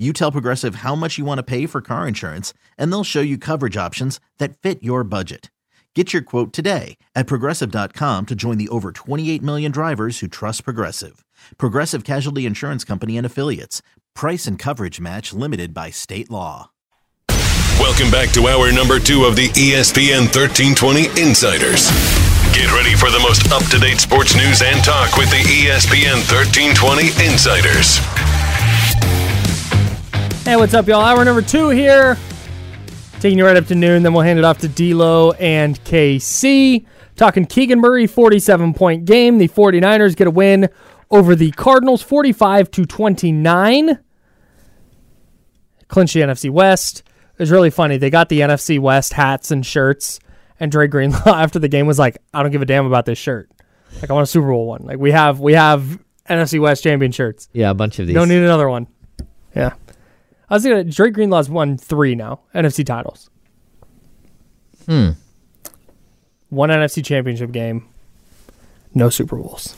You tell Progressive how much you want to pay for car insurance, and they'll show you coverage options that fit your budget. Get your quote today at progressive.com to join the over 28 million drivers who trust Progressive. Progressive Casualty Insurance Company and Affiliates. Price and coverage match limited by state law. Welcome back to hour number two of the ESPN 1320 Insiders. Get ready for the most up to date sports news and talk with the ESPN 1320 Insiders. Hey, what's up, y'all? Hour number two here. Taking you right up to noon, then we'll hand it off to D-Lo and KC. Talking Keegan Murray, 47 point game. The 49ers get a win over the Cardinals, 45 to 29. Clinch the NFC West. It was really funny. They got the NFC West hats and shirts, and Dre Greenlaw after the game was like, "I don't give a damn about this shirt. Like, I want a Super Bowl one. Like, we have we have NFC West champion shirts. Yeah, a bunch of these. Don't need another one. Yeah. I was thinking Dre Greenlaw's won three now, NFC titles. Hmm. One NFC championship game, no Super Bowls.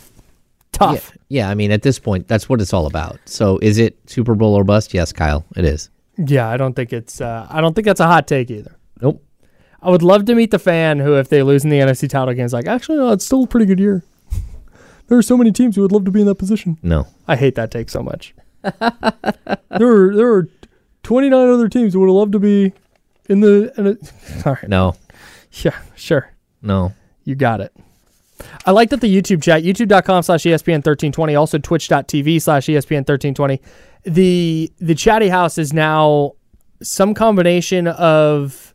Tough. Yeah, I mean, at this point, that's what it's all about. So, is it Super Bowl or bust? Yes, Kyle, it is. Yeah, I don't think it's uh, I don't think that's a hot take either. Nope. I would love to meet the fan who, if they lose in the NFC title game, is like, actually, no, it's still a pretty good year. there are so many teams who would love to be in that position. No. I hate that take so much. there are there are 29 other teams would have loved to be in the. In a, all right. No. Yeah, sure. No. You got it. I like that the YouTube chat, youtube.com slash E ESPN 1320, also twitch.tv slash E ESPN 1320. The, the chatty house is now some combination of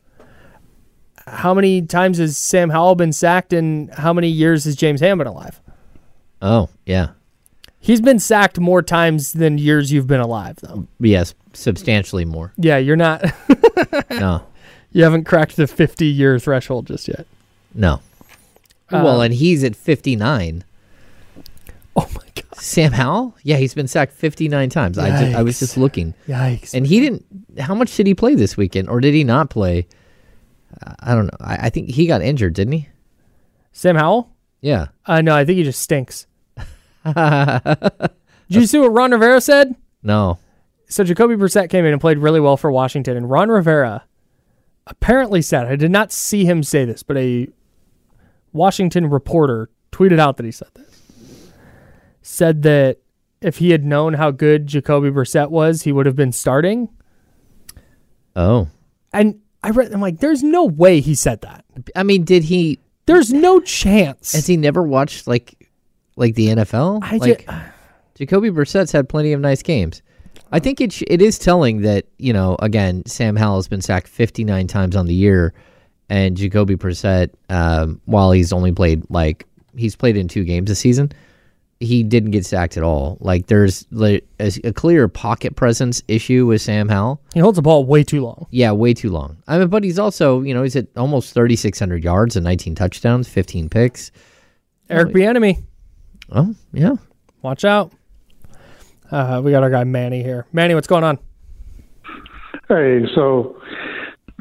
how many times has Sam Howell been sacked and how many years has James Ham been alive? Oh, yeah. He's been sacked more times than years you've been alive, though. Yes, substantially more. Yeah, you're not, No. you haven't cracked the 50 year threshold just yet. No. Uh, well, and he's at 59. Oh my God. Sam Howell? Yeah, he's been sacked 59 times. I, ju- I was just looking. Yikes. And he didn't. How much did he play this weekend? Or did he not play? I don't know. I, I think he got injured, didn't he? Sam Howell? Yeah. Uh, no, I think he just stinks. Did you see what Ron Rivera said? No. So Jacoby Brissett came in and played really well for Washington, and Ron Rivera apparently said, I did not see him say this, but a Washington reporter tweeted out that he said this. Said that if he had known how good Jacoby Brissett was, he would have been starting. Oh. And I read, I'm like, there's no way he said that. I mean, did he? There's no chance. Has he never watched like, like the NFL? I like, ju- Jacoby Brissett's had plenty of nice games. I think it sh- it is telling that you know again Sam Howell has been sacked 59 times on the year, and Jacoby Brissett, um, while he's only played like he's played in two games this season, he didn't get sacked at all. Like there's like, a, a clear pocket presence issue with Sam Howell. he holds the ball way too long. Yeah, way too long. I mean, but he's also you know he's at almost 3,600 yards and 19 touchdowns, 15 picks. Eric Bieniemy. Oh yeah, Watch out. Uh, we got our guy Manny here. Manny, what's going on? Hey, so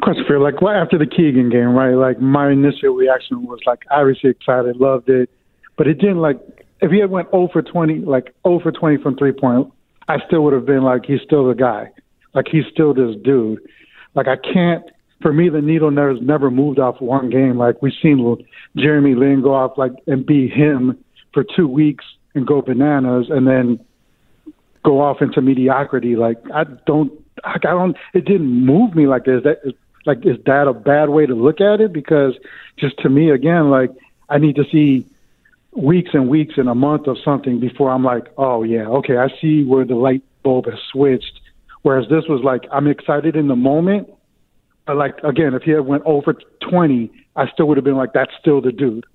question Christopher, like well, after the Keegan game, right? Like my initial reaction was like obviously excited, loved it, but it didn't like if he had went 0 for 20, like 0 for 20 from three point, I still would have been like he's still the guy, like he's still this dude. Like I can't. For me, the needle never never moved off one game. Like we've seen Jeremy Lin go off like and be him for two weeks and go bananas, and then go off into mediocrity. Like I don't, I don't. It didn't move me like is that like is that a bad way to look at it? Because just to me, again, like I need to see weeks and weeks and a month of something before I'm like, oh yeah, okay, I see where the light bulb has switched. Whereas this was like, I'm excited in the moment, but like again, if he had went over 20, I still would have been like, that's still the dude.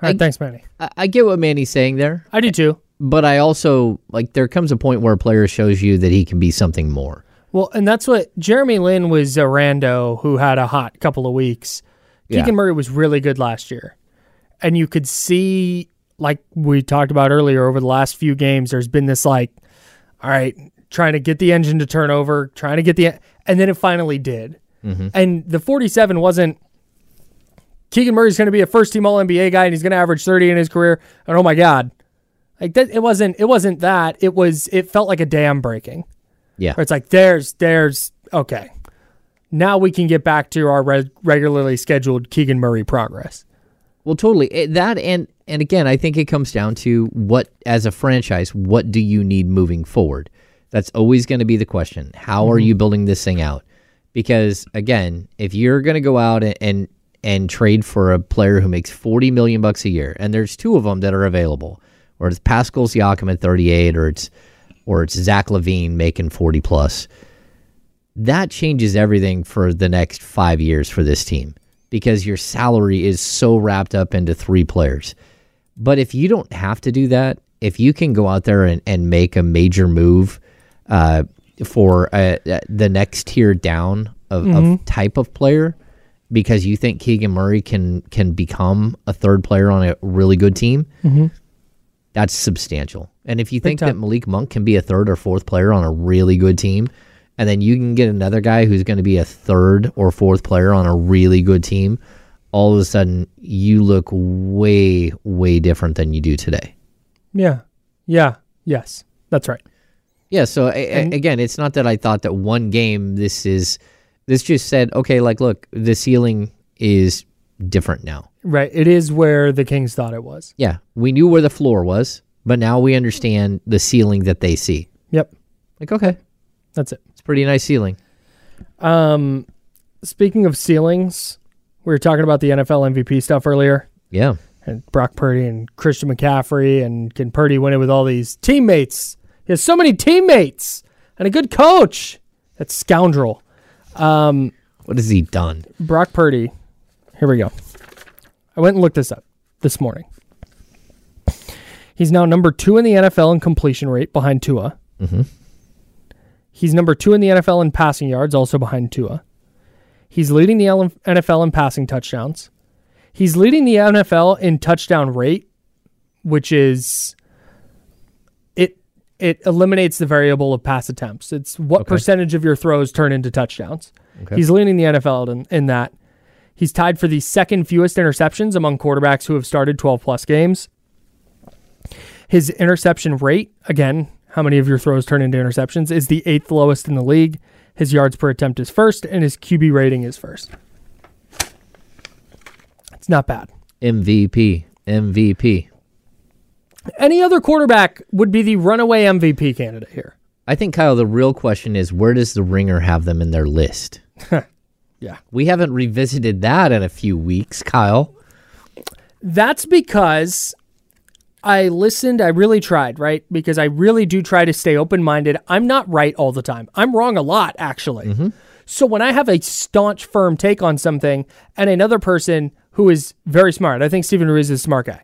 All right, thanks, Manny. I, I get what Manny's saying there, I do too. But I also like there comes a point where a player shows you that he can be something more. Well, and that's what Jeremy Lin was a rando who had a hot couple of weeks. Yeah. Keegan Murray was really good last year. And you could see, like we talked about earlier, over the last few games, there's been this like, all right, trying to get the engine to turn over, trying to get the, and then it finally did. Mm-hmm. And the 47 wasn't, Keegan Murray's going to be a first team All NBA guy and he's going to average 30 in his career. And oh my God. Like that, it wasn't, it wasn't that. It was, it felt like a dam breaking. Yeah. Where it's like there's there's okay. Now we can get back to our re- regularly scheduled Keegan Murray progress. Well, totally. It, that and and again, I think it comes down to what as a franchise, what do you need moving forward? That's always going to be the question. How are mm-hmm. you building this thing out? Because again, if you're going to go out and, and and trade for a player who makes 40 million bucks a year, and there's two of them that are available, or it's Pascal Siakam at 38, or it's or it's Zach LaVine making 40 plus. That changes everything for the next five years for this team because your salary is so wrapped up into three players. But if you don't have to do that, if you can go out there and, and make a major move uh, for uh, uh, the next tier down of, of type of player, because you think Keegan Murray can can become a third player on a really good team, that's substantial. And if you think that. Malik Monk can be a third or fourth player on a really good team, and then you can get another guy who's going to be a third or fourth player on a really good team, all of a sudden you look way, way different than you do today. Yeah, yeah, yes, that's right. Yeah. So a- a- again, it's not that I thought that one game this is. This just said, okay, like look, the ceiling is different now. Right, it is where the Kings thought it was. Yeah, we knew where the floor was, but now we understand the ceiling that they see. Yep, Like, okay, that's it. it's pretty nice ceiling. Um, speaking of ceilings, we were talking about the NFL MVP stuff earlier, Yeah. and Brock Purdy and Christian McCaffrey, and can Purdy win it with all these teammates? He has so many teammates and a good coach. That scoundrel. Um what has he done? Brock Purdy. Here we go. I went and looked this up this morning. He's now number two in the NFL in completion rate behind Tua. Mm-hmm. He's number two in the NFL in passing yards, also behind Tua. He's leading the NFL in passing touchdowns. He's leading the NFL in touchdown rate, which is it it eliminates the variable of pass attempts. It's what percentage of your throws turn into touchdowns. He's leading the NFL in, in that. He's tied for the second fewest interceptions among quarterbacks who have started 12 plus games. His interception rate, again, how many of your throws turn into interceptions, is the eighth lowest in the league. His yards per attempt is first, and his QB rating is first. It's not bad. MVP. MVP. Any other quarterback would be the runaway MVP candidate here. I think, Kyle, the real question is where does the ringer have them in their list? Yeah. We haven't revisited that in a few weeks, Kyle. That's because I listened, I really tried, right? Because I really do try to stay open minded. I'm not right all the time. I'm wrong a lot, actually. Mm-hmm. So when I have a staunch, firm take on something and another person who is very smart, I think Stephen Ruiz is a smart guy,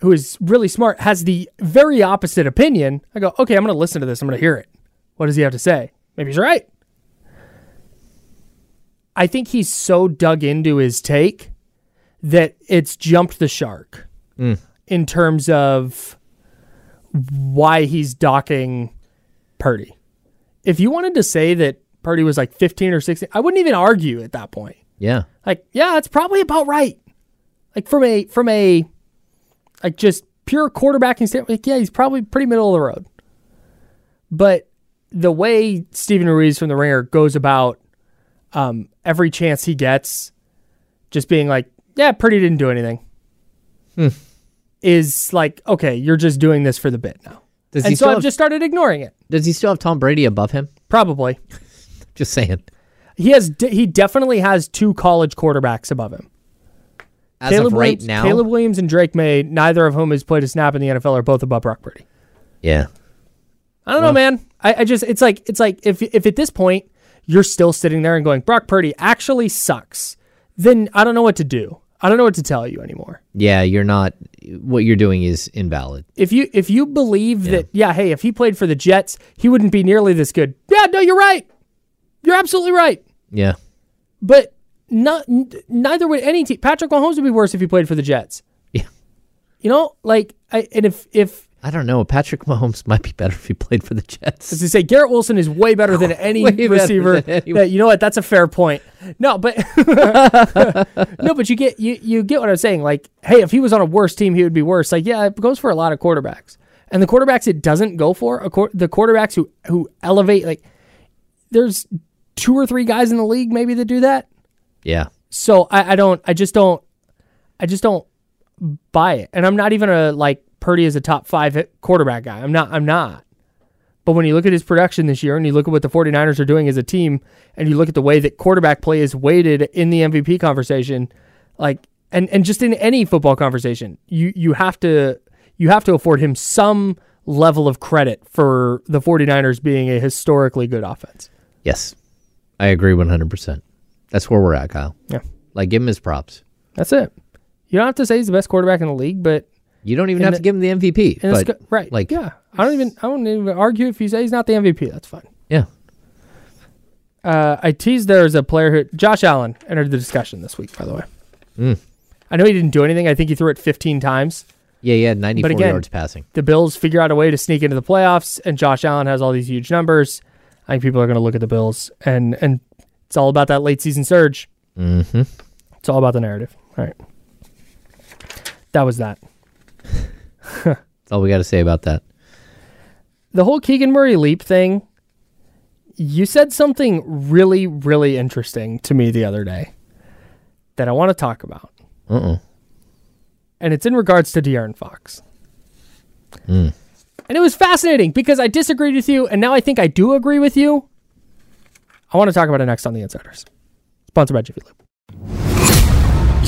who is really smart, has the very opposite opinion, I go, okay, I'm going to listen to this. I'm going to hear it. What does he have to say? Maybe he's right. I think he's so dug into his take that it's jumped the shark hmm. in terms of why he's docking Purdy. If you wanted to say that Purdy was like 15 or 16, I wouldn't even argue at that point. Yeah. Like, yeah, it's probably about right. Like from a from a like just pure quarterbacking standpoint, like, yeah, he's probably pretty middle of the road. But the way Stephen Ruiz from the Ringer goes about um, every chance he gets, just being like, yeah, Purdy didn't do anything, is like, okay, you're just doing this for the bit now. Does he and so I've have, just started ignoring it. does he still have Tom Brady above him? Probably. Just saying. He has. De- he definitely has two college quarterbacks above him. as Caleb of right Williams, now, Caleb Williams and Drake Maye, neither of whom has played a snap in the NFL, are both above Brock Purdy. yeah, I don't know, man. I, I just it's like it's like if if at this point you're still sitting there and going Brock Purdy actually sucks, then I don't know what to do. I don't know what to tell you anymore. yeah, you're not. What you're doing is invalid. If you if you believe that yeah, hey, if he played for the Jets, he wouldn't be nearly this good. Yeah, no, you're right. You're absolutely right. Yeah, But not n- neither would any team. Patrick Mahomes would be worse if he played for the Jets. yeah. You know, like I and if if I don't know. Patrick Mahomes might be better if he played for the Jets. as they say, Garrett Wilson is way better than any better receiver. than that- you know what? That's a fair point. No, but no, but you get you you get what I'm saying. Like, hey, if he was on a worse team, he would be worse. Like, yeah, it goes for a lot of quarterbacks, and the quarterbacks it doesn't go for, the quarterbacks who who elevate, like, there's two or three guys in the league maybe that do that. Yeah, So I, I don't I just don't I just don't buy it. And I'm not even a like Purdy is a top five quarterback guy. I'm not I'm not. But when you look at his production this year and you look at what the 49ers are doing as a team and you look at the way that quarterback play is weighted in the MVP conversation, like and, and just in any football conversation, you you have to you have to afford him some level of credit for the 49ers being a historically good offense. yes, I agree 100. percent That's where we're at, Kyle. Yeah. Like, give him his props. That's it. You don't have to say he's the best quarterback in the league, but You don't even And have the- to give him the MVP. But go- right. like, yeah. I don't even I don't even argue if you say he's not the MVP. That's fine. yeah, Uh, I teased there as a player who Josh Allen entered the discussion this week. By the way, Mm. I know he didn't do anything. I think he threw it 15 times. yeah, yeah. 94 again- yards passing. The Bills figure out a way to sneak into the playoffs, and Josh Allen has all these huge numbers. I think people are going to look at the Bills, and and it's all about that late season surge. Mm-hmm. It's all about the narrative. All right, that was that. That's all we got to say about that. the whole Keegan Murray leap thing, you said something really, really interesting to me the other day that I want to talk about. Uh-uh. And it's in regards to De'Aaron Fox. Hmm. And it was fascinating because I disagreed with you, and now I think I do agree with you. I want to talk about it next on The Insiders. Sponsored by Jiffy Lube.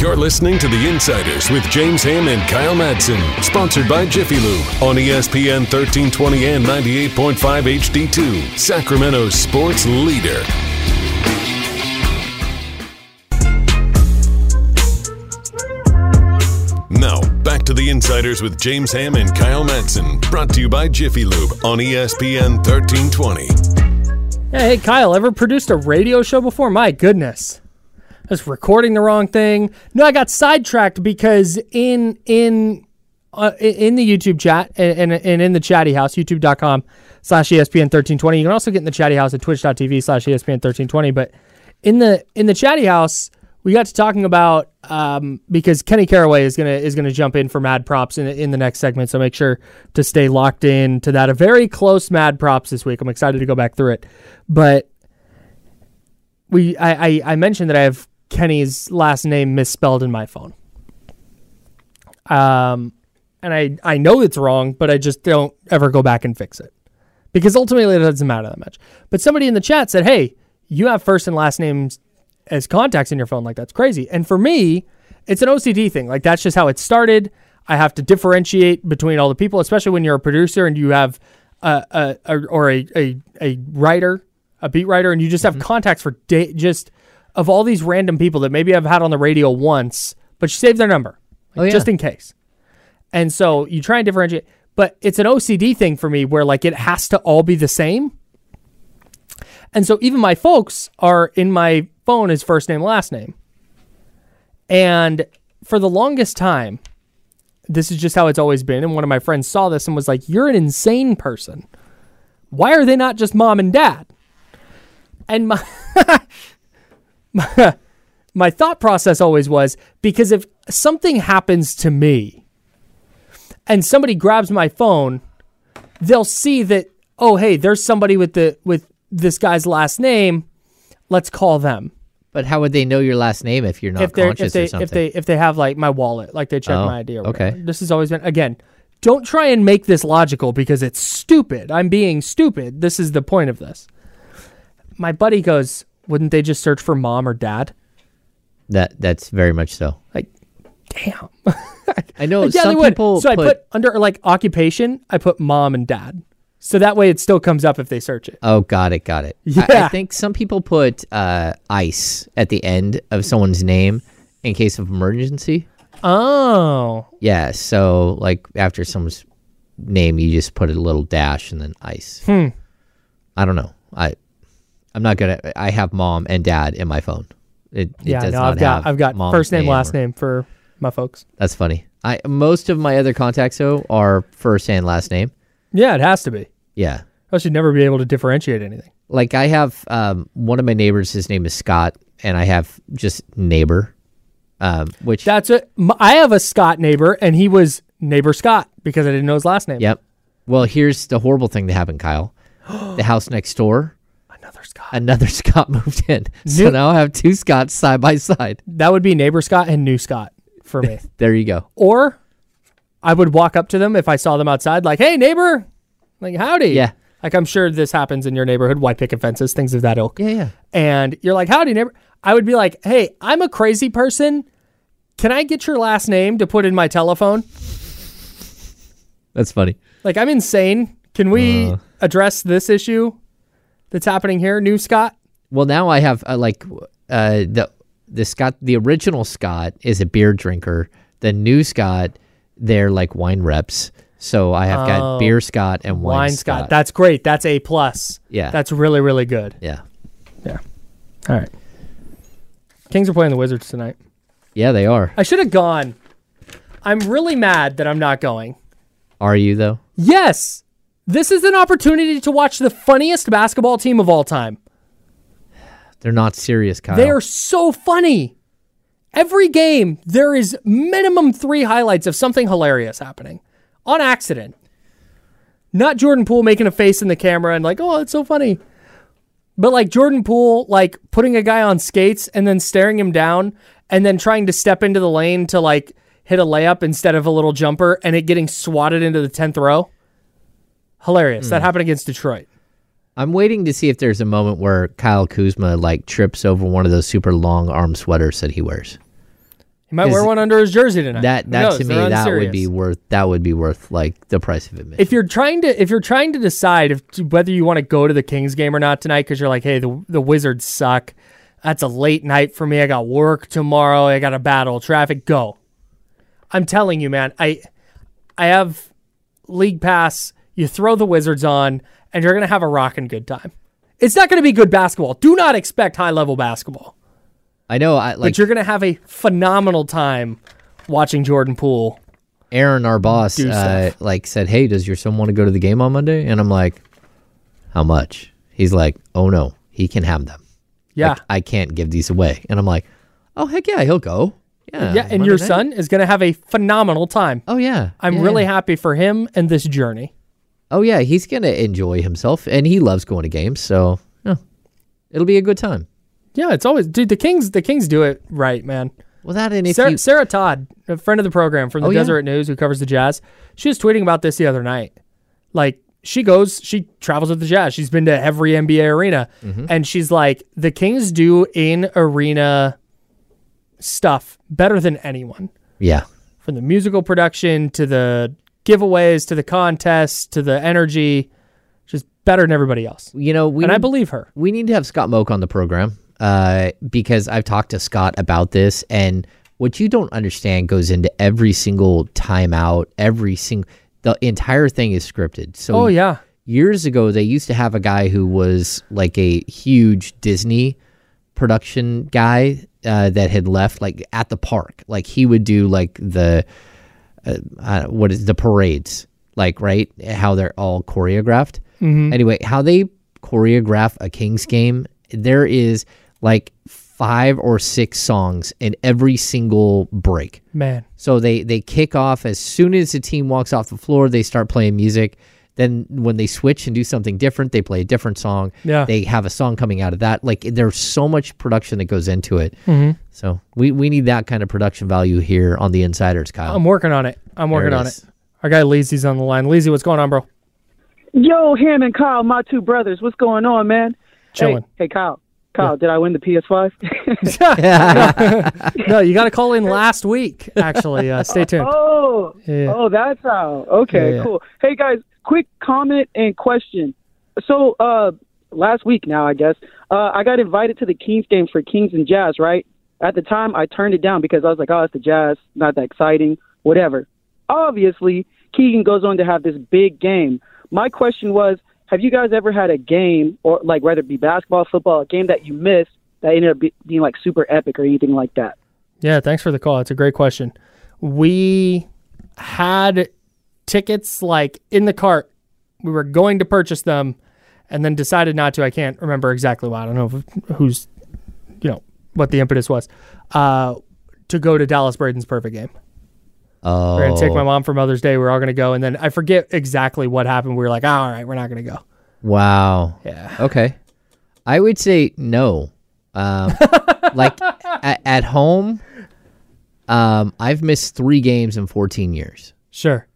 You're listening to The Insiders with James Ham and Kyle Madsen. Sponsored by Jiffy Lube on ESPN 1320 and 98.5 HD2. Sacramento's sports leader. Now, back to The Insiders with James Ham and Kyle Madsen. Brought to you by Jiffy Lube on ESPN 1320. Yeah, hey, Kyle, ever produced a radio show before? My goodness. I was recording the wrong thing. No, I got sidetracked because in in uh, in the YouTube chat and, and, and in the chatty house, youtube.com slash ESPN 1320. You can also get in the chatty house at twitch.tv slash ESPN 1320. But in the in the chatty house, we got to talking about um, because Kenny Caraway is gonna is gonna jump in for Mad Props in in the next segment. So make sure to stay locked in to that. A very close Mad Props this week. I'm excited to go back through it. But we I, I, I mentioned that I have Kenny's last name misspelled in my phone. Um and I, I know it's wrong, but I just don't ever go back and fix it. Because ultimately it doesn't matter that much. But somebody in the chat said, Hey, you have first and last names as contacts in your phone. Like that's crazy. And for me, it's an OCD thing. Like that's just how it started. I have to differentiate between all the people, especially when you're a producer and you have a, a, a or a, a, a writer, a beat writer, and you just have contacts for day, just of all these random people that maybe I've had on the radio once, but you save their number like, Oh, yeah. just in case. And so you try and differentiate, but it's an OCD thing for me where like it has to all be the same. And so even my folks are in my phone as first name, last name. And for the longest time, this is just how it's always been. And one of my friends saw this and was like, You're an insane person. Why are they not just mom and dad? And my my, my thought process always was because if something happens to me and somebody grabs my phone, they'll see that oh hey, there's somebody with the with this guy's last name. Let's call them. But how would they know your last name if you're not if conscious if they or something? if they if they have like my wallet, like they check Oh, my ID or okay. whatever. This has always been again. Don't try and make this logical because it's stupid. I'm being stupid. This is the point of this. My buddy goes, "Wouldn't they just search for mom or dad?" that that's very much so. Like, Damn. I know yeah, some people so I put, put under like occupation, I put mom and dad. So that way it still comes up if they search it. Oh, got it, got it. I- I, think some people put uh, ice at the end of someone's name in case of emergency. Oh. Yeah, so like after someone's name, you just put a little dash and then ice. Hmm. I don't know. I I'm not good at. I have mom and dad in my phone. It, it Yeah, no, I've got I've got first name, last or- name for my folks. That's funny. I most of my other contacts though are first and last name. Yeah, it has to be. Yeah. I should never be able to differentiate anything. Like I have um, one of my neighbors. His name is Scott, and I have just neighbor, um, which That's it. I have a Scott neighbor, and he was neighbor Scott because I didn't know his last name. Yep. Well, here's the horrible thing that happened, Kyle. the house next door, Another Scott. another Scott moved in. So New- now I have two Scotts side by side. That would be neighbor Scott and new Scott for me. There you go. or I would walk up to them if I saw them outside, like, "Hey, neighbor," like, "Howdy." Yeah. Like I'm sure this happens in your neighborhood, white picket fences, things of that ilk. Yeah, yeah. And you're like, "Howdy, neighbor." I would be like, "Hey, I'm a crazy person. Can I get your last name to put in my telephone?" That's funny. Like I'm insane. Can we Uh. address this issue that's happening here, new Scott? Well, now I have uh, like uh, the the Scott. The original Scott is a beer drinker. The new Scott, they're like wine reps. So I have Oh. got beer Scott and wine, Wine Scott. That's great. That's a plus. Yeah. That's really really good. yeah, Yeah. All right. Kings are playing the Wizards tonight. yeah. They are. I should have gone. I'm really mad that I'm not going. Are you though? Yes, this is an opportunity to watch the funniest basketball team of all time. They're not serious, Kyle. They are so funny. Every game, there is minimum three highlights of something hilarious happening on accident. Not Jordan Poole making a face in the camera and like, oh, it's so funny. But like Jordan Poole, like putting a guy on skates and then staring him down and then trying to step into the lane to like hit a layup instead of a little jumper and it getting swatted into the 10th row. Hilarious. That hmm. happened against Detroit. I'm waiting to see if there's a moment where Kyle Kuzma like trips over one of those super long arm sweaters that he wears. He might wear one under his jersey tonight. That that to me They're that would be worth that would be worth like the price of admission. if you're trying to if you're trying to decide if whether you want to go to the Kings game or not tonight because you're like, hey, the the Wizards suck. That's a late night for me. I got work tomorrow. I got to battle traffic. Go. I'm telling you, man. I I have league pass. You throw the Wizards on, and you're gonna have a rocking good time. It's not gonna be good basketball. Do not expect high level basketball, I know I like but you're gonna have a phenomenal time watching Jordan Poole. Aaron, our boss, uh, like said, "Hey, does your son want to go to the game on Monday?" And I'm like, "How much?" He's like, "Oh no, he can have them. Yeah. Like, I can't give these away." And I'm like, "Oh heck yeah, he'll go. Yeah, yeah, and Monday your night. son is going to have a phenomenal time. Oh yeah, I'm Yeah, really happy for him and this journey. Oh yeah, he's gonna enjoy himself, and he loves going to games. So yeah, it'll be a good time. Yeah, it's always dude. The Kings, the Kings do it right, man. Well, that and Sarah, you, Sarah Todd, a friend of the program from the Oh, yeah? Deseret News, who covers the Jazz, she was tweeting about this the other night. Like she goes, she travels with the Jazz. She's been to every NBA arena, Mm-hmm. and she's like, the Kings do in arena stuff better than anyone. yeah, From the musical production to the giveaways to the contests to the energy, just better than everybody else. you know we and I believe her. we need to have Scott Moak on the program uh, because I've talked to Scott about this, and what you don't understand goes into every single timeout, every single. The entire thing is scripted. So Oh yeah. years ago they used to have a guy who was like a huge Disney production guy uh, that had left like at the park. Like he would do like the uh, uh, what is the parades like right how they're all choreographed. Anyway, how they choreograph a Kings game, there is like five or six songs in every single break. Man. So they they kick off as soon as the team walks off the floor. They start playing music. Then when they switch and do something different, they play a different song. Yeah. They have a song coming out of that. Like there's so much production that goes into it. Mm-hmm. So we we need that kind of production value here on the Insiders, Kyle. I'm working on it. I'm working it on is. it. Our guy Leezy's on the line. Leezy, what's going on, bro? Yo, him and Kyle, my two brothers. What's going on, man? Chilling. Hey, hey, Kyle. Kyle, did I win the PS5? no, you got to call in last week. Actually, uh, stay tuned. oh, Yeah. oh, that's how. Okay, Yeah, yeah. cool. Hey guys, quick comment and question. So, uh, last week now, I guess, uh, I got invited to the Kings game for Kings and Jazz. Right at the time, I turned it down because I was like, oh, it's the Jazz, not that exciting, whatever. Obviously, Keegan goes on to have this big game. My question was, have you guys ever had a game, or like whether it be basketball, football, a game that you missed that ended up be- being like super epic or anything like that? Yeah, thanks for the call. It's a great question. We had tickets like in the cart. We were going to purchase them and then decided not to. I can't remember exactly why. I don't know if, who's, you know, what the impetus was. Uh, to go to Dallas Braden's perfect game. Oh, We're to take my mom for Mother's Day. We're all going to go. And then I forget exactly what happened. We were like, oh, all right, we're not going to go. wow. Yeah. Okay. I would say no. Um, like at, at home, um, I've missed three games in 14 years. Sure.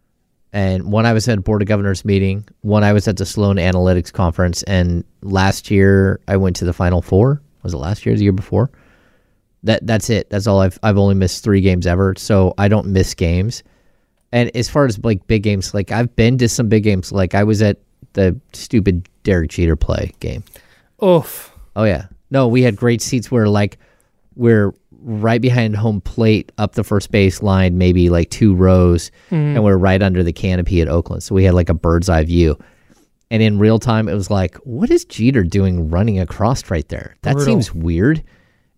And one I was at a Board of Governors meeting, one I was at the Sloan Analytics Conference, and last year I went to the Final Four. Was it last year or the year before? That that's it. That's all I've I've only missed three games ever. So I don't miss games. And as far as like big games, like I've been to some big games. Like I was at the stupid Derek Jeter play game. Oof. Oh yeah. No, we had great seats where like we're right behind home plate up the first base line, maybe like two rows, and mm-hmm. we're right under the canopy at Oakland. So we had like a bird's eye view. And in real time, it was like, what is Jeter doing running across right there? That Brutal. seems weird.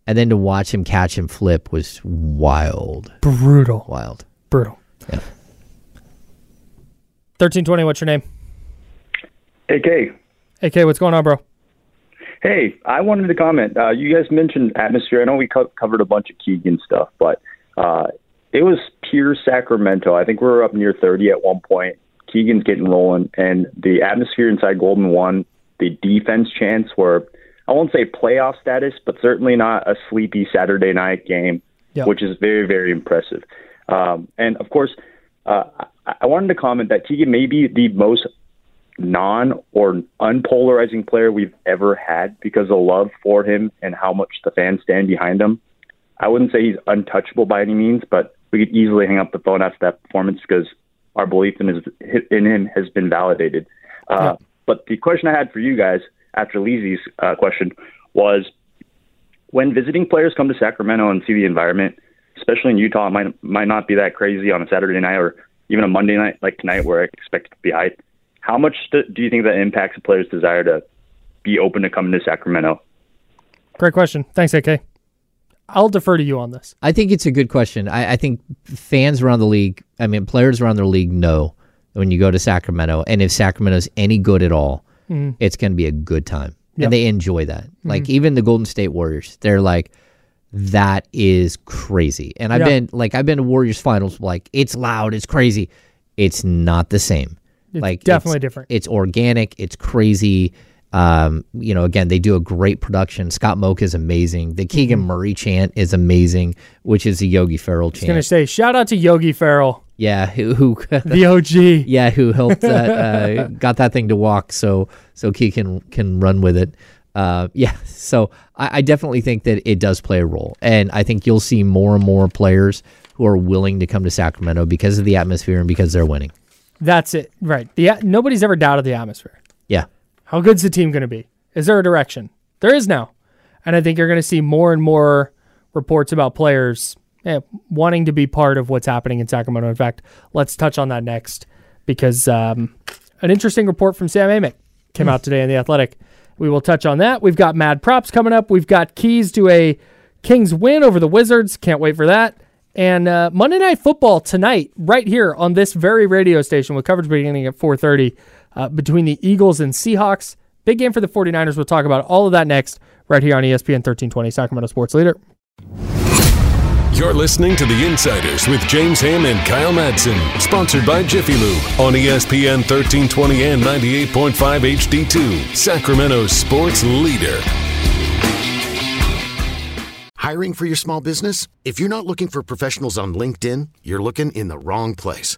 And then to watch him catch and flip was wild, Brutal. wild. Brutal. Yeah. 1320, what's your name? AK. AK, what's going on, bro? Hey, I wanted to comment. Uh, you guys mentioned atmosphere. I know we co- covered a bunch of Keegan stuff, but uh, it was pure Sacramento. I think we were up near 30 at one point. Keegan's getting rolling, and the atmosphere inside Golden One, the defense chants were, I won't say playoff status, but certainly not a sleepy Saturday night game, Yep. which is very, very impressive. Um, and of course, uh, I, I wanted to comment that Keegan may be the most non or unpolarizing player we've ever had because of the love for him and how much the fans stand behind him. I wouldn't say he's untouchable by any means, but we could easily hang up the phone after that performance because our belief in his in him has been validated. Uh, But the question I had for you guys after Leezy's uh, question was when visiting players come to Sacramento and see the environment, especially in Utah, it might might not be that crazy on a Saturday night or even a Monday night like tonight where I expect it to be high. How much do, do you think that impacts a player's desire to be open to coming to Sacramento? Great question. Thanks, AK. I'll defer to you on this. I think it's a good question. I, I think fans around the league, I mean, players around the league know when you go to Sacramento, and if Sacramento's any good at all, Mm-hmm. it's going to be a good time. Yep. And they enjoy that. Mm-hmm. Like, even the Golden State Warriors, they're like, that is crazy. And I've Yeah. been, like, I've been to Warriors finals, like, it's loud, it's crazy. It's not the same. It's like, definitely it's- different. It's organic, it's crazy. Um, you know, again, they do a great production. Scott Moak is amazing. The Keegan Murray chant is amazing, which is the Yogi Ferrell chant. I was going to say, shout out to Yogi Ferrell, Yeah, who, who the OG. yeah, who helped that, uh, got that thing to walk so so Key can can run with it. Uh, yeah, so I, I definitely think that it does play a role, and I think you'll see more and more players who are willing to come to Sacramento because of the atmosphere and because they're winning. That's it. Right. The Nobody's ever doubted the atmosphere. Yeah, How good's the team going to be? Is there a direction? There is now. And I think you're going to see more and more reports about players eh, wanting to be part of what's happening in Sacramento. In fact, let's touch on that next because um, an interesting report from Sam Amick came out today in The Athletic. We will touch on that. We've got mad props coming up. We've got keys to a Kings win over the Wizards. Can't wait for that. And uh, Monday Night Football tonight, right here on this very radio station with coverage beginning at 4.30 uh, between the Eagles and Seahawks. Big game for the 49ers. We'll talk about all of that next right here on ESPN 1320, Sacramento Sports Leader. You're listening to The Insiders with James Ham and Kyle Madsen, sponsored by Jiffy Lube on ESPN 1320 and 98.5 HD2, Sacramento sports leader. Hiring for your small business? If you're not looking for professionals on LinkedIn, you're looking in the wrong place.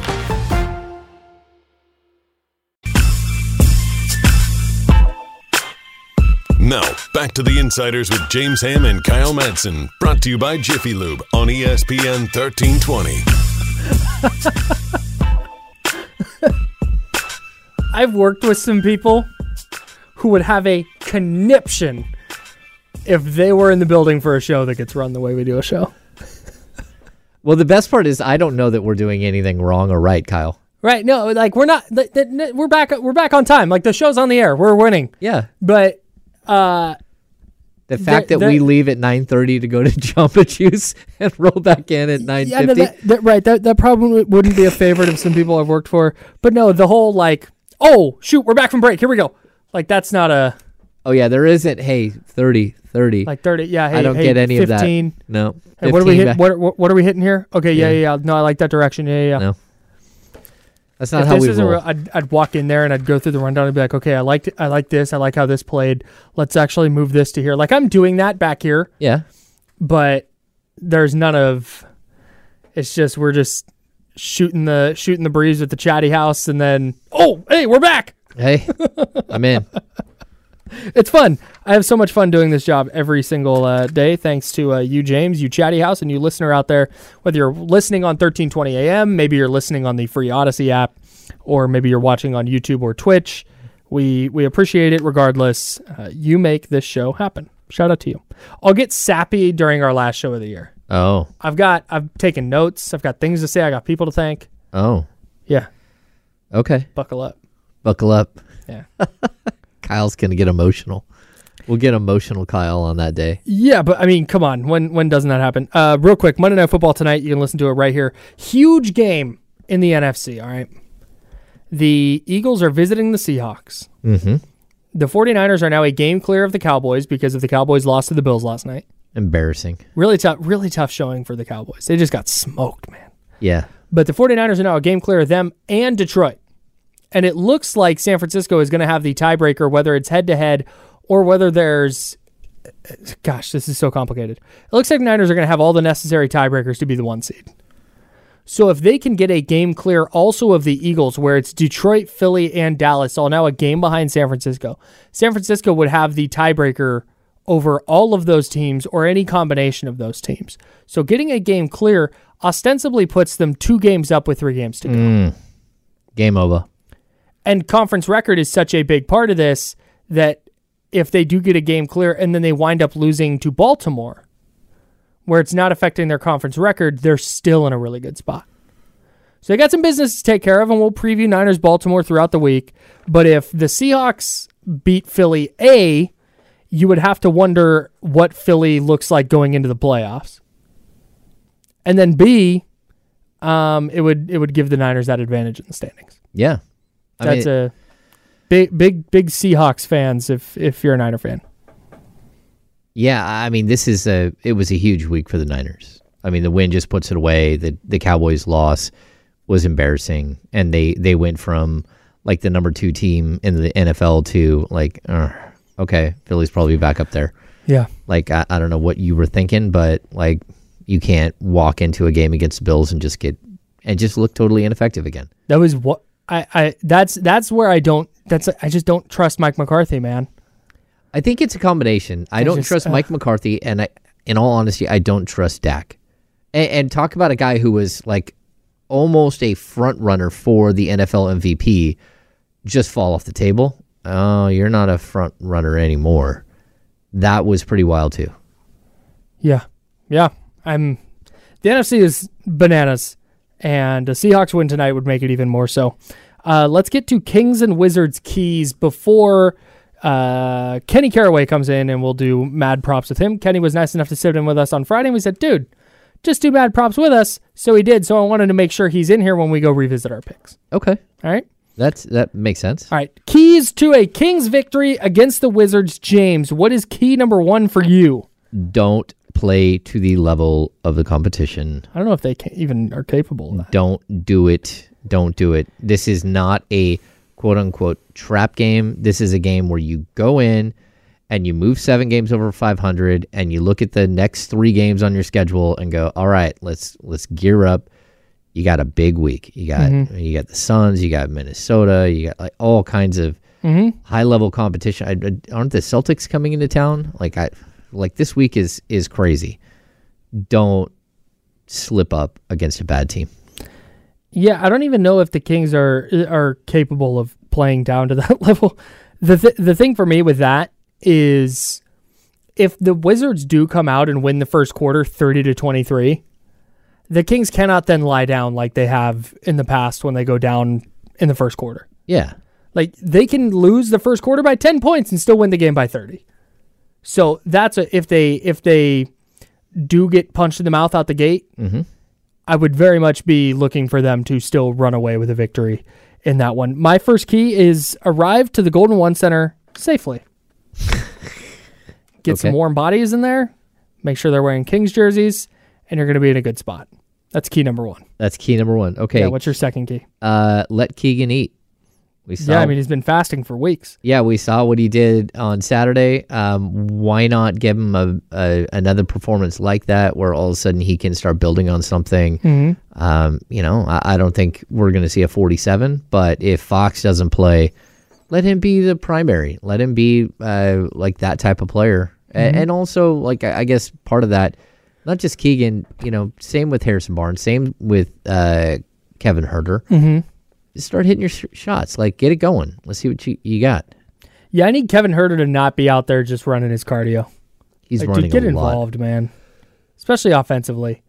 Now, back to the Insiders with James Ham and Kyle Madsen. Brought to you by Jiffy Lube on ESPN 1320. I've worked with some people who would have a conniption if they were in the building for a show that gets run the way we do a show. Well, the best part is I don't know that we're doing anything wrong or right, Kyle. Right? No, like we're not. We're back. We're back on time. Like the show's on the air. We're winning. Yeah. But uh, The fact that we leave at 9:30 to go to Jamba Juice and roll back in at 9:50. yeah, no, that, that, right. That that probably wouldn't be a favorite of some people I've worked for. But no, the whole like, oh shoot, we're back from break. Here we go. Like that's not a oh yeah, there isn't hey 30 30. like thirty. Yeah, hey, I don't hey, get any 15. of that. No. Hey, what are we 15 hit, what, what are we hitting here? Okay, yeah, Yeah. yeah, yeah. No, I like that direction. Yeah, yeah. yeah. No. That's not if how this we isn't roll. real, I'd, I'd walk in there and I'd go through the rundown and be like, okay, I liked I like this. I like how this played. Let's actually move this to here. Like I'm doing that back here, yeah. but there's none of. It's just we're just shooting the shooting the breeze with the chatty house, and then oh, hey, we're back. Hey. I'm in. It's fun. I have so much fun doing this job every single uh, day. Thanks to uh, you, James, you Chatty House, and you listener out there. Whether you're listening on 1320 AM, maybe you're listening on the free Audacy app, or maybe you're watching on YouTube or Twitch. We we appreciate it regardless. Uh, you make this show happen. Shout out to you. I'll get sappy during our last show of the year. Oh. I've got I've taken notes. I've got things to say. I got people to thank. Oh. Yeah, Okay. buckle up. Buckle up. Yeah. Kyle's to get emotional. We'll get emotional Kyle on that day. Yeah, but I mean, come on. When when doesn't that happen? Uh, real quick, Monday Night Football tonight. You can listen to it right here. Huge game in the NFC. All right. The Eagles are visiting the Seahawks. Mm-hmm. The 49ers are now a game clear of the Cowboys because of the Cowboys lost to the Bills last night. Embarrassing. Really tough, really tough showing for the Cowboys. They just got smoked, man. Yeah. But the 49ers are now a game clear of them and Detroit. And it looks like San Francisco is going to have the tiebreaker, whether it's head to head or whether there's. Gosh, this is so complicated. It looks like Niners are going to have all the necessary tiebreakers to be the one seed. So if they can get a game clear also of the Eagles, where it's Detroit, Philly, and Dallas, all now a game behind San Francisco, San Francisco would have the tiebreaker over all of those teams or any combination of those teams. So getting a game clear ostensibly puts them two games up with three games to go. Hmm. Game over. And conference record is such a big part of this that if they do get a game clear and then they wind up losing to Baltimore, where it's not affecting their conference record, they're still in a really good spot. So they got some business to take care of, and we'll preview Niners Baltimore throughout the week. But if the Seahawks beat Philly A, you would have to wonder what Philly looks like going into the playoffs. And then B, um, it would it would give the Niners that advantage in the standings. Yeah. I That's mean, a big, big, big Seahawks fans. If if you're a Niner fan, Yeah, I mean, this is a it was a huge week for the Niners. I mean, the win just puts it away. The the Cowboys' loss was embarrassing, and they they went from like the number two team in the NFL to like, uh, okay, Philly's probably back up there. Yeah. Like I, I don't know what you were thinking, but like you can't walk into a game against the Bills and just get and just look totally ineffective again. That was what I, I that's that's where I don't that's I just don't trust Mike McCarthy, man. I think it's a combination. I, I don't just- trust uh. Mike McCarthy, and I, in all honesty, I don't trust Dak. And, and talk about a guy who was like almost a front runner for the NFL MVP, just fall off the table. Oh, you're not a front runner anymore. That was pretty wild too. Yeah. Yeah. I'm the NFC is bananas and a Seahawks win tonight would make it even more so. Uh, let's get to Kings and Wizards keys before uh, Kenny Caraway comes in and we'll do mad props with him. Kenny was nice enough to sit in with us on Friday and we said, dude, just do mad props with us. So he did. So I wanted to make sure he's in here when we go revisit our picks. Okay, All right. that's that makes sense. All right. Keys to a Kings victory against the Wizards. James, what is key number one for you? Don't play to the level of the competition. I don't know if they can, even are capable. Don't do it. Don't do it. This is not a quote unquote trap game. This is a game where you go in and you move seven games over 500 and you look at the next three games on your schedule and go, all right, let's let's gear up. You got a big week. You got mm-hmm. you got the Suns. You got Minnesota. You got like all kinds of mm-hmm. high level competition. I, I- aren't the Celtics coming into town? Like I like this week is is crazy. Don't slip up against a bad team. Yeah, I don't even know if the Kings are are capable of playing down to that level. The th- the thing for me with that is if the Wizards do come out and win the first quarter 30 to 23, the Kings cannot then lie down like they have in the past when they go down in the first quarter. Yeah. Like they can lose the first quarter by 10 points and still win the game by 30. So that's a, if they if they do get punched in the mouth out the gate, I would very much be looking for them to still run away with a victory in that one. My first key is arrive to the Golden One Center safely. Get some warm bodies in there. Make sure they're wearing Kings jerseys, and you're going to be in a good spot. That's key number one. That's key number one. Okay. Yeah. What's your second key? uh, let Keegan eat. We saw. Yeah, I mean he's been fasting for weeks. yeah, we saw what he did on Saturday. Um, why not give him a, a another performance like that, where all of a sudden he can start building on something? Mm-hmm. Um, you know, I, I don't think we're going to see a 47, but if Fox doesn't play, let him be the primary. Let him be uh, like that type of player, A- and also like I, I guess part of that, not just Keegan. You know, same with Harrison Barnes, same with uh, Kevin Huerter. Mm-hmm. Just start hitting your sh- shots. Like get it going. Let's see what you, you got. Yeah, I need Kevin Huerter to not be out there just running his cardio. He's Like, running dude, get a lot. involved, man. Especially offensively.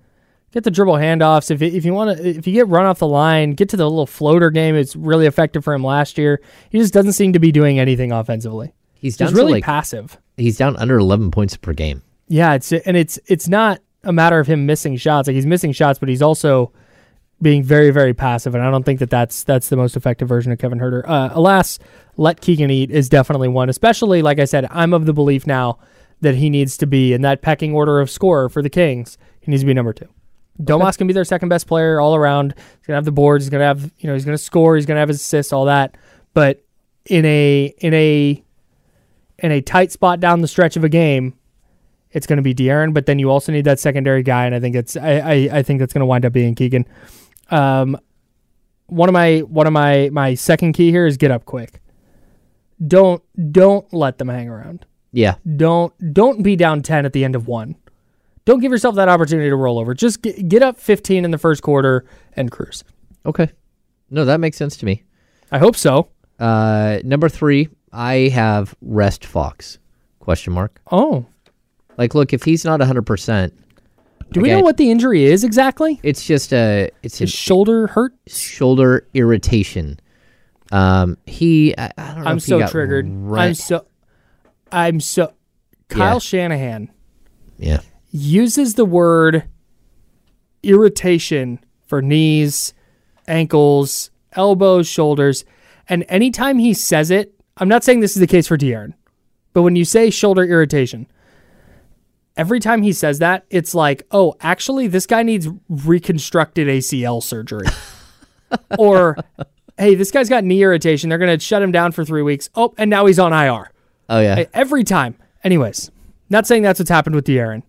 Get the dribble handoffs. If if you want to, if you get run off the line, get to the little floater game. It's really effective for him last year. He just doesn't seem to be doing anything offensively. He's down He's really like passive. he's down under 11 points per game. Yeah, it's and it's it's not a matter of him missing shots. Like he's missing shots, but he's also being very very passive. And I don't think that that's that's the most effective version of Kevin Huerter. Uh, alas, let Keegan eat is definitely one. Especially like I said, I'm of the belief now that he needs to be in that pecking order of scorer for the Kings. He needs to be number two. Domas can be their second best player all around. He's gonna have the boards. He's gonna have you know he's gonna score. He's gonna have his assists, all that. But in a in a in a tight spot down the stretch of a game, it's going to be De'Aaron, but then you also need that secondary guy, and I think it's I I, I think that's going to wind up being Keegan. Um, one of my one of my my second key here is get up quick. Don't don't let them hang around. Yeah. Don't don't be down ten at the end of one. Don't give yourself that opportunity to roll over. Just get, get up fifteen in the first quarter and cruise. Okay. No, that makes sense to me. I hope so. Uh, number three, I have rest Fox. Question mark. Oh, Like, look, if he's not 100%, do we Okay. know what the injury is exactly? it's just a it's a His shoulder hurt. shoulder irritation. Um, he, I, I don't know. I'm if he so got triggered. ra- I'm so I'm so Kyle Yeah. Shanahan yeah, uses the word irritation for knees, ankles, elbows, shoulders, and anytime he says it, I'm not saying this is the case for De'Aaron, but when you say shoulder irritation, every time he says that, it's like, oh, actually, this guy needs reconstructed ACL surgery. or, hey, this guy's got knee irritation. They're going to shut him down for three weeks. Oh, and now he's on IR. oh yeah. Every time. Anyways, Not saying that's what's happened with De'Aaron.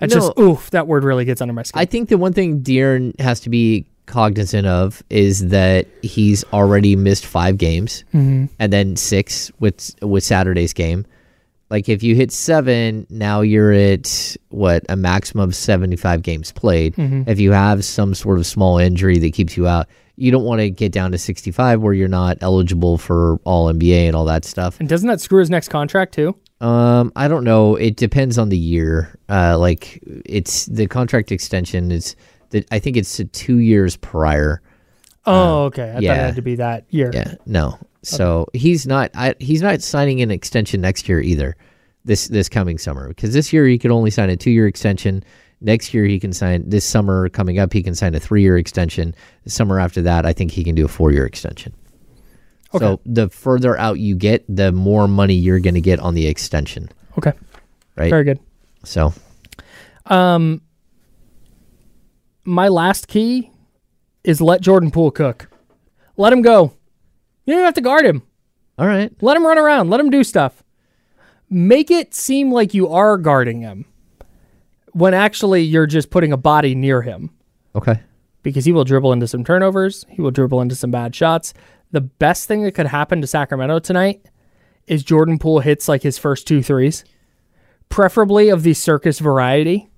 It's just No. oof, that word really gets under my skin. I think the one thing De'Aaron has to be cognizant of is that he's already missed five games Mm-hmm. and then six with with Saturday's game. Like if you hit seven, now you're at what a maximum of seventy five games played. Mm-hmm. If you have some sort of small injury that keeps you out, you don't want to get down to sixty five where you're not eligible for All NBA and all that stuff. and doesn't that screw his next contract too? Um, I don't know. It depends on the year. Uh, like it's the contract extension is that I think it's two years prior. Oh, okay. I thought it yeah. had to be that year. Yeah, no. So he's not. I, he's not signing an extension next year either. This this coming summer because this year he could only sign a two year extension. Next year he can sign. This summer coming up he can sign a three year extension. The summer after that I think he can do a four year extension. Okay. So the further out you get, the more money you're going to get on the extension, Okay. right? Very good. So Um, my last key is let Jordan Poole cook. Let him go. You don't have to guard him. all right, Let him run around. Let him do stuff. Make it seem like you are guarding him when actually you're just putting a body near him okay. because he will dribble into some turnovers. He will dribble into some bad shots. The best thing that could happen to Sacramento tonight is Jordan Poole hits like his first two threes, preferably of the circus variety.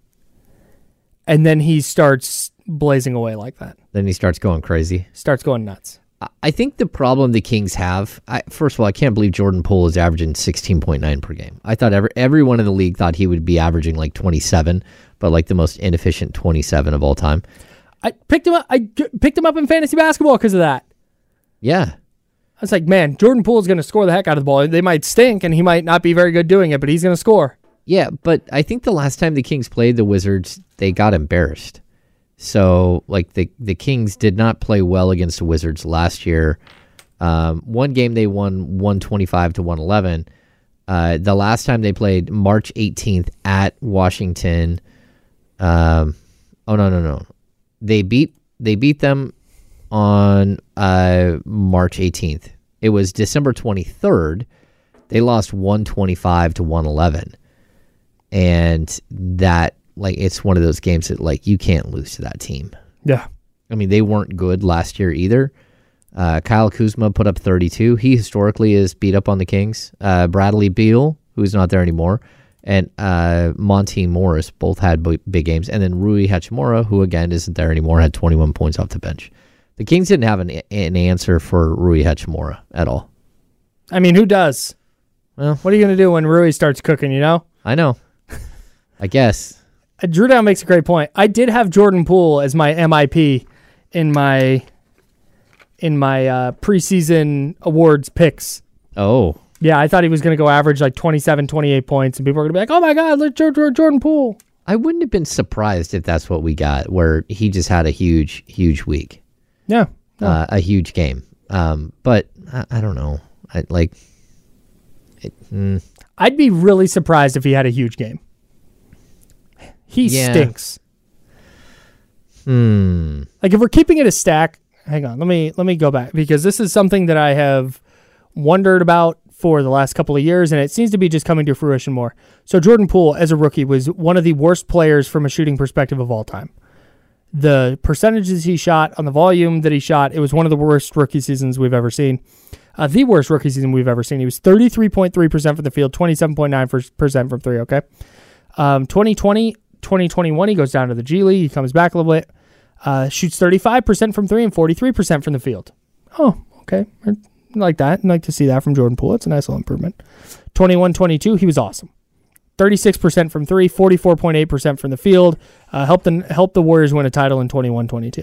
And then he starts blazing away like that. Then he starts going crazy. Starts going nuts. I- think the problem the Kings have, I, first of all, I can't believe Jordan Poole is averaging 16.9 per game. I thought every, everyone in the league thought he would be averaging like 27, but like the most inefficient 27 of all time. I picked him up. I picked him up in fantasy basketball because of that. Yeah. I was like, man, Jordan Poole is going to score the heck out of the ball. They might stink, and he might not be very good doing it, but he's going to score. Yeah, but I think the last time the Kings played the Wizards, they got embarrassed. So, like the the Kings did not play well against the Wizards last year. Um, one game they won one twenty five to one eleven. Uh, the last time they played March eighteenth at Washington. Um, oh no no no, they beat they beat them on uh, March eighteenth. It was December twenty third. They lost one twenty five to one eleven and that like it's one of those games that like you can't lose to that team. Yeah. I mean, they weren't good last year either. Uh, Kyle Kuzma put up 32. He historically is beat up on the Kings. Uh, Bradley Beal, who's not there anymore, and uh, Monte Morris both had b- big games. And then Rui Hachimura, who again isn't there anymore, had 21 points off the bench. The Kings didn't have an, an answer for Rui Hachimura at all. I mean, who does? Well- what are you going to do when Rui starts cooking, you know? I know. I guess. Drew Down makes a great point. I did have Jordan Poole as my MIP in my in my uh, preseason awards picks. Oh, Yeah, I thought he was going to go average like 27, 28 points, and people were going to be like, oh my God, look, Jor- Jor- Jordan Poole. I wouldn't have been surprised if that's what we got, where he just had a huge, huge week, Yeah. No. uh, a huge game. Um, but I, I don't know. I like. It, mm, I'd be really surprised if he had a huge game. He Yeah. stinks. hmm. Like if we're keeping it a stack, hang on, let me let me go back because this is something that I have wondered about for the last couple of years, and it seems to be just coming to fruition more. So Jordan Poole, as a rookie, was one of the worst players from a shooting perspective of all time. The percentages he shot on the volume that he shot, it was one of the worst rookie seasons we've ever seen. Uh, the worst rookie season we've ever seen. He was 33.3% from the field, 27.9% from three, okay? Um, 2020, 2021, he goes down to the G League. He comes back a little bit. Uh, shoots 35% from three and 43% from the field. Oh, okay. I like that. I'd like to see that from Jordan Poole. It's a nice little improvement. 21 22, he was awesome. 36% from three, 44.8% from the field. Uh, helped, the, helped the Warriors win a title in 21 22.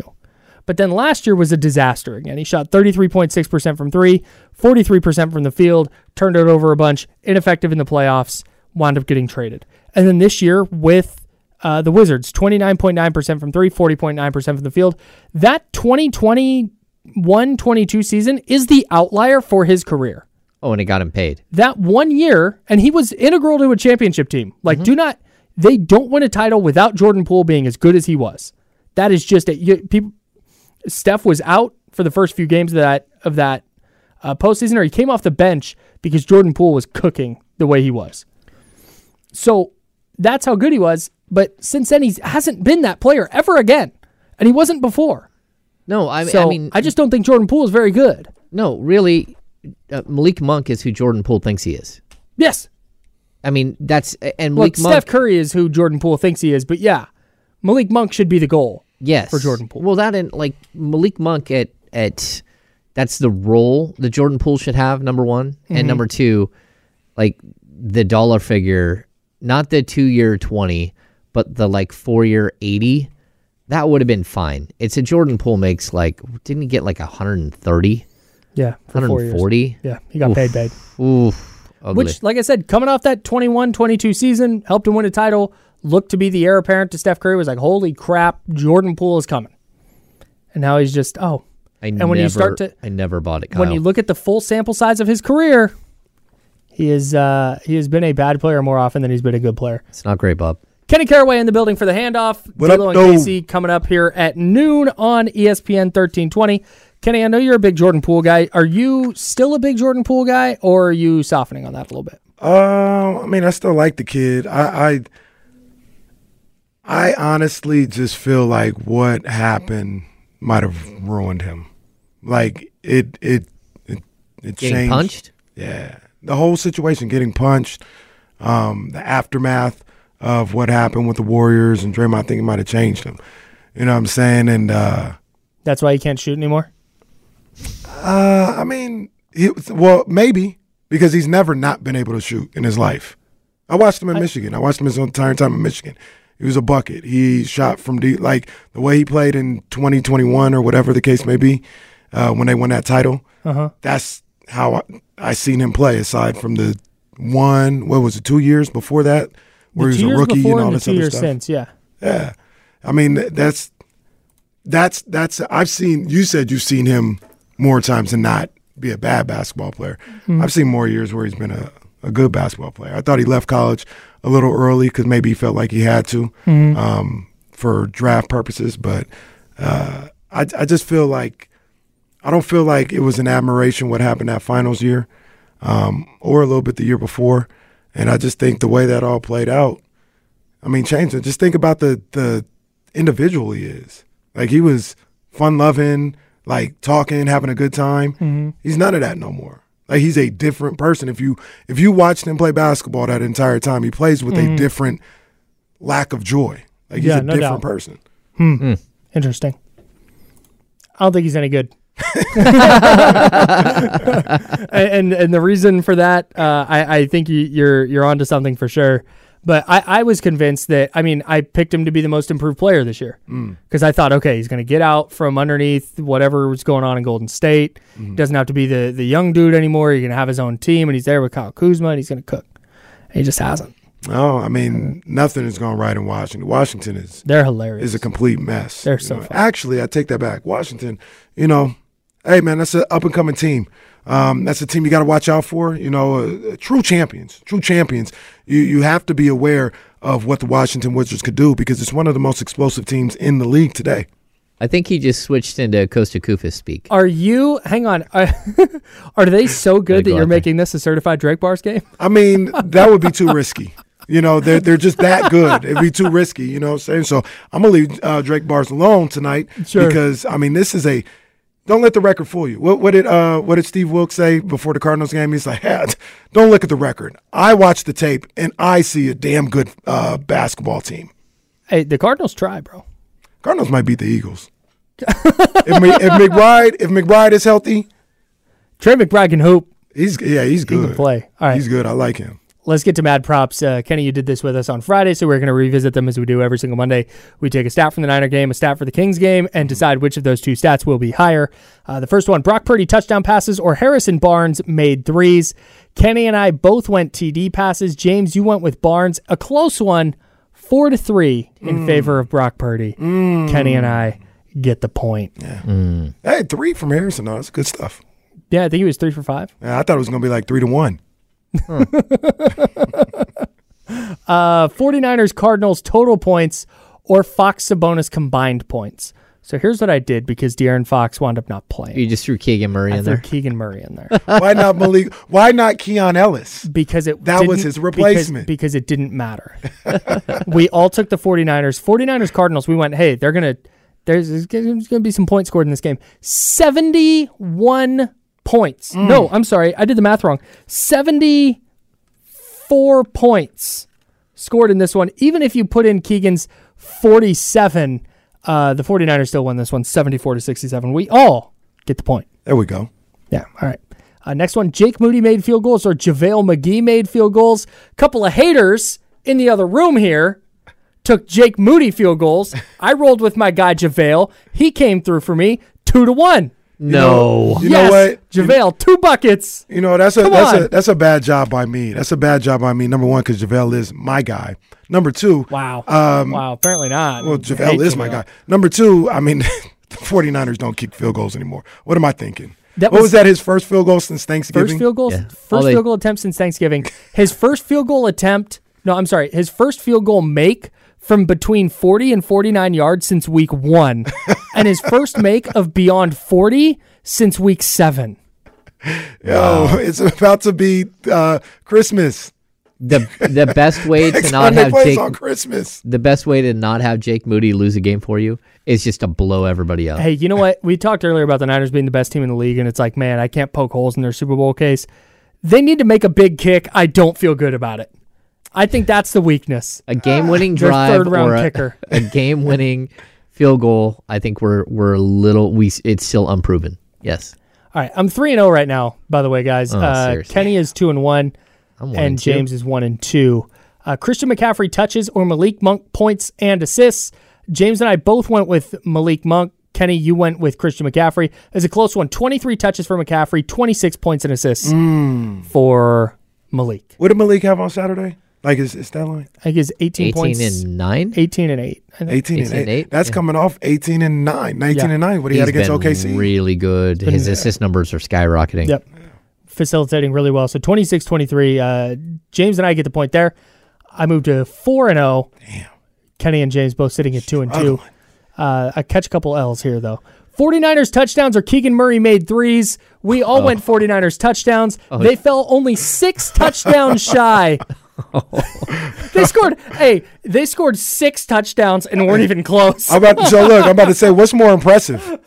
But then last year was a disaster again. He shot 33.6% from three, 43% from the field, turned it over a bunch, ineffective in the playoffs, wound up getting traded. And then this year with uh, the Wizards, 29.9% from three, 40.9% from the field. That 2021 22 season is the outlier for his career. Oh, and it got him paid. That one year, and he was integral to a championship team. Like, do not, they don't win a title without Jordan Poole being as good as he was. That is just it. People, Steph was out for the first few games of that of that uh, postseason, or he came off the bench because Jordan Poole was cooking the way he was. So that's how good he was. But since then, he hasn't been that player ever again, and he wasn't before. No, I, So I mean, I just don't think Jordan Poole is very good. no, really, uh, Malik Monk is who Jordan Poole thinks he is. Yes, I mean, that's and well, Malik Steph Monk. Curry is who Jordan Poole thinks he is, but yeah, Malik Monk should be the goal. yes, for Jordan Poole. Well, that and like Malik Monk at at that's the role that Jordan Poole should have. Number one Mm-hmm. and number two, like the dollar figure, not the two year twenty, but the like four year eighty. That would have been fine. It's a Jordan Poole makes like didn't he get like hundred and thirty? Yeah, for four years. 140? Yeah, he got paid paid. Oof. Ugly. Which, like I said, coming off that 21-22 season, helped him win a title. Looked to be the heir apparent to Steph Curry. Was like, holy crap, Jordan Poole is coming. And now he's just oh. I and never, when you start to I never bought it. Kyle. when you look at the full sample size of his career, he is uh, he has been a bad player more often than he's been a good player. it's not great, Bob. Kenny Caraway in the building for the handoff. What up, and though? KC coming up here at noon on ESPN 1320. Kenny, I know you're a big Jordan Poole guy. Are you still a big Jordan Poole guy, or are you softening on that a little bit? Uh, I mean, I still like the kid. I, I, I honestly just feel like what happened might have ruined him. Like it, it, it, it Getting changed. punched? Yeah, the whole situation, getting punched, um, the aftermath of what happened with the Warriors and Draymond. I think it might have changed him. You know what I'm saying? And uh, That's why he can't shoot anymore. uh, I mean, he, well, maybe because he's never not been able to shoot in his life. I watched him in Michigan. I watched him his entire time in Michigan. He was a bucket. He shot from deep, like the way he played in 2021 or whatever the case may be, uh, when they won that title. Uh-huh. That's how I, I seen him play. Aside from the one, what was it, two years before that, where the he was a rookie and all and this other stuff. since, yeah. Yeah, I mean that's that's that's I've seen. You said you've seen him more times than not be a bad basketball player. I've seen more years where he's been a, a good basketball player. I thought he left college a little early because maybe he felt like he had to um, for draft purposes. But uh, I I just feel like I don't feel like it was an admiration what happened that finals year um, or a little bit the year before. And I just think the way that all played out, I mean, change it. Just think about the the individual he is. Like he was fun loving, like talking, having a good time. Mm-hmm. He's none of that no more. Like he's a different person. If you if you watched him play basketball that entire time, he plays with a mm-hmm. different lack of joy. Like he's Yeah, a no different doubt. person. Hmm. hmm. Interesting. I don't think he's any good. and and the reason for that, uh, I I think you, you're you're onto something for sure. But I, I was convinced that I mean I picked him to be the most improved player this year because I thought okay he's going to get out from underneath whatever was going on in Golden State. Doesn't have to be the the young dude anymore. He's going to have his own team and he's there with Kyle Kuzma and he's going to cook. And he just hasn't. No, I mean nothing is going right in Washington. Washington is They're hilarious. is a complete mess. They're you so know. fun. Actually, I take that back. Washington, you know, hey man, that's an up and coming team. Um, that's a team you got to watch out for. You know, uh, true champions, true champions. You you have to be aware of what the Washington Wizards could do because it's one of the most explosive teams in the league today. I think he just switched into Kosta Koufos speak. Are you? Hang on. Are, are they so good that go you're out there. making this a certified Drake bars game? I mean, that would be too risky. You know, they're they're just that good. It'd be too risky. You know what I'm saying? So I'm gonna leave uh, Drake Bars alone tonight Sure. because I mean, this is a. Don't let the record fool you. What, what did uh, what did Steve Wilks say before the Cardinals game? He's like, "Don't look at the record. I watch the tape and I see a damn good uh, basketball team. Hey, the Cardinals try, bro. Cardinals might beat the Eagles. if, if McBride if McBride is healthy, Trey McBride can hoop. he's yeah he's He good. can play. All right. He's good. I like him. Let's get to mad props. Uh, Kenny, you did this with us on Friday, so we're going to revisit them as we do every single Monday. We take a stat from the Niner game, a stat for the Kings game, and decide which of those two stats will be higher. Uh, the first one Brock Purdy touchdown passes or Harrison Barnes made threes. Kenny and I both went TD passes. James, you went with Barnes. A close one, four to three in favor of Brock Purdy. Kenny and I get the point. Yeah. Hey, three from Harrison. though. that's good stuff. Yeah, I think he was three for five. Yeah, I thought it was gonna be like three to one. Uh, 49ers Cardinals total points or Fox Sabonis combined points. So here's what I did because De'Aaron Fox wound up not playing. You just threw Keegan Murray I in threw there. Keegan Murray in there Why not Malik? Why not Keon Ellis? because it That was didn't- his because- replacement. because, it didn't matter. we all took the 49ers. 49ers Cardinals. We went, hey, they're gonna there's, there's going to be some points scored in this game. 71 points. Mm. No, I'm sorry, I did the math wrong. 74 points scored in this one. Even if you put in Keegan's 47, uh, the 49ers still won this one 74 to 67. We all get the point. There we go. Yeah. All right. Uh, next one, Jake Moody made field goals or JaVale McGee made field goals. Couple of haters in the other room here took Jake Moody field goals. I rolled with my guy JaVale. He came through for me two to one. No. You yes, know what? JaVale, two buckets. You know that's a Come that's on. a that's a bad job by me. That's a bad job by me. Number one, because JaVale is my guy. Number two, Wow. Um, wow. Apparently not. well, I JaVale hate is my JaVale. guy. Number two, I mean, the 49ers don't kick field goals anymore. What am I thinking? That what was- was, that? His first field goal since Thanksgiving. First field goal, Yeah. first All they- field goal attempt since Thanksgiving. His first field goal attempt. No, I'm sorry. His first field goal make from between 40 and 49 yards since week one, and his first make of beyond 40 since week seven. Yo, it's about to be uh, Christmas. The the best way to not have Jake on Christmas. the best way to not have Jake Moody lose a game for you is just to blow everybody up. Hey, you know what? We talked earlier about the Niners being the best team in the league, and it's like, man, I can't poke holes in their Super Bowl case. They need to make a big kick. I don't feel good about it. I think that's the weakness. A game-winning drive third-round or a, kicker. a game-winning field goal. I think we're we're a little we it's still unproven. Yes, All right, I'm three and zero right now. By the way, guys, Oh, uh. Kenny is two and one, I'm one and and two. James is one and two. Uh, Christian McCaffrey touches or Malik Monk points and assists. James and I both went with Malik Monk. Kenny, you went with Christian McCaffrey. It's a close one. 23 touches for McCaffrey, 26 points and assists Mm. for Malik. What did Malik have on Saturday? Like his, his stat line? I think it's 18, 18 points. and nine. 18 and 8. I think. 18, 18 and and 8. eight, That's yeah. coming off 18 and 9. 19 Yeah. and 9. What he He's had against been OKC. really good. His assist numbers are skyrocketing. Yep. Facilitating really well. So 26 23. Uh, James and I get the point there. I moved to 4 and 0. Damn. Kenny and James both sitting at 2 and 2. Uh, I catch a couple L's here, though. 49ers touchdowns or Keegan Murray made threes. We all went 49ers touchdowns. They fell only six touchdowns shy. they scored, hey, they scored six touchdowns and weren't even close. I'm about to, so look, I'm about to say, what's more impressive?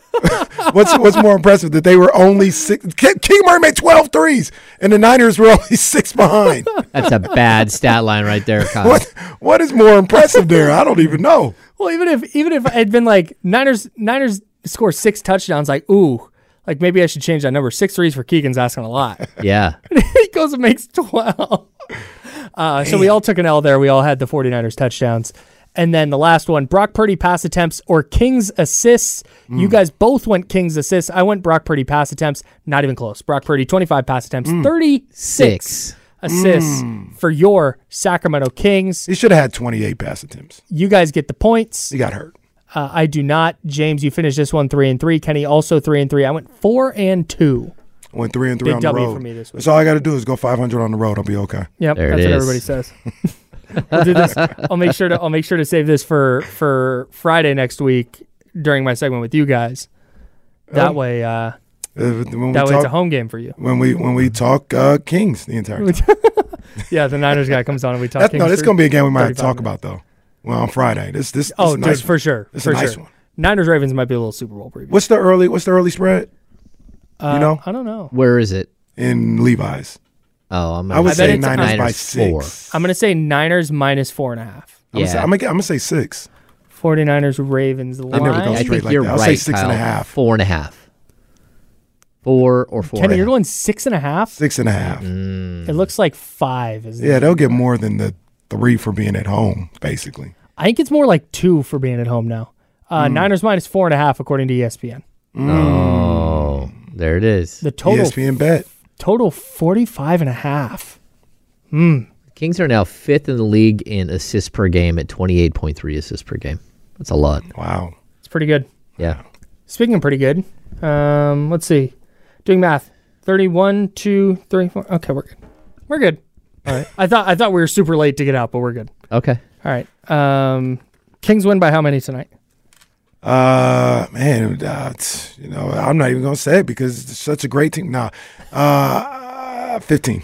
what's what's more impressive that they were only six? Ke- King Murray made 12 threes, and the Niners were only six behind. That's a bad stat line right there, Kyle. what what is more impressive there? I don't even know. Well, even if even if it had been like Niners Niners score six touchdowns, like ooh, like maybe I should change that number. Six threes for Keegan's asking a lot. Yeah. he goes and makes twelve. Uh, so we all took an L there. We all had the 49ers touchdowns. And then the last one, Brock Purdy pass attempts or Kings assists. You guys both went Kings assists. I went Brock Purdy pass attempts. Not even close. Brock Purdy, 25 pass attempts, 36 Six. assists for your Sacramento Kings. He should have had 28 pass attempts. You guys get the points. He got hurt. Uh, I do not. James, you finished this one three and three. Kenny also three and three. I went four and two. I went three and three Big on W the road. for me this week. That's all I got to do is go 500 on the road. I'll be okay. Yep, There it that's what is. everybody says. I'll do this. I'll make sure to. I'll make sure to save this for for Friday next week during my segment with you guys. That Oh. way, uh, Uh, when we that way it's a talk, home game for you. when we when we talk uh, Kings the entire time. Yeah, the Niners guy comes on and we talk. That's, no, Kings this is gonna be a game we might have to 35 talk minutes. about though. Well, on Friday. This this, this Oh, is a nice dude, for sure, It's for a nice sure. one. Niners Ravens might be a little Super Bowl preview. What's the early What's the early spread Uh, know? I don't know. Where is it? in Levi's? Oh, I'm I would I bet say it's Niners, by four. six. I'm gonna say Niners minus four and a half. I'm gonna say, Yeah. I'm gonna, I'm gonna say six. 49ers Ravens never line. go I straight think like you're that. I'll right. say six and a Kyle. half. Four and a half. Four or four. Kenny, and a you're half. going six and a half. Six and a half. Mm. It looks like five. Is Yeah, they'll get more than the three for being at home, basically. I think it's more like two for being at home now. Uh, Hmm. Niners minus four and a half according to ESPN. Oh, there it is. The total ESPN bet. total 45 and a half. Kings are now fifth in the league in assists per game at 28.3 assists per game. That's a lot. Wow. It's pretty good. Yeah. Speaking of pretty good, um, let's see. Doing math. 31, 2, 3, 4. Okay, we're good. We're good. All right. I thought I thought we were super late to get out, but we're good. Okay. All right. Um, Kings win by how many tonight? Uh, man, uh, you know, I'm not even gonna say it because it's such a great team. Nah, uh, 15.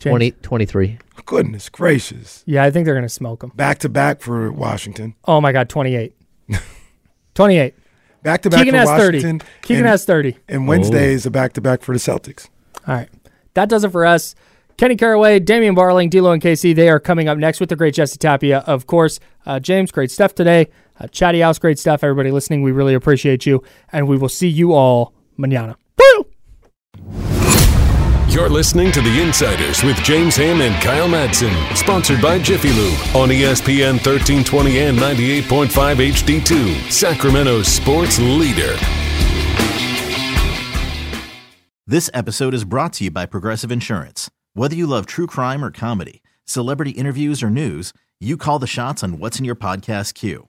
20, 23. Goodness gracious. Yeah, I think they're going to smoke them. Back to back for Washington. Oh my God, 28. 28. Back to back Keegan for has Washington. 30. Keegan and, has 30. And Wednesday is a back to back for the Celtics. All right. That does it for us. Kenny Caraway, Damian Barling, D-Lo, and KC, they are coming up next with the great Jesse Tapia. Of course, uh, James, great stuff today. Uh, Chatty House, great stuff. Everybody listening, we really appreciate you. And we will see you all manana. Woo! You're listening to The Insiders with James Ham and Kyle Madsen, sponsored by Jiffy Lube on ESPN 1320 and 98.5 HD2, Sacramento sports leader. This episode is brought to you by Progressive Insurance. Whether you love true crime or comedy, celebrity interviews or news, you call the shots on what's in your podcast queue.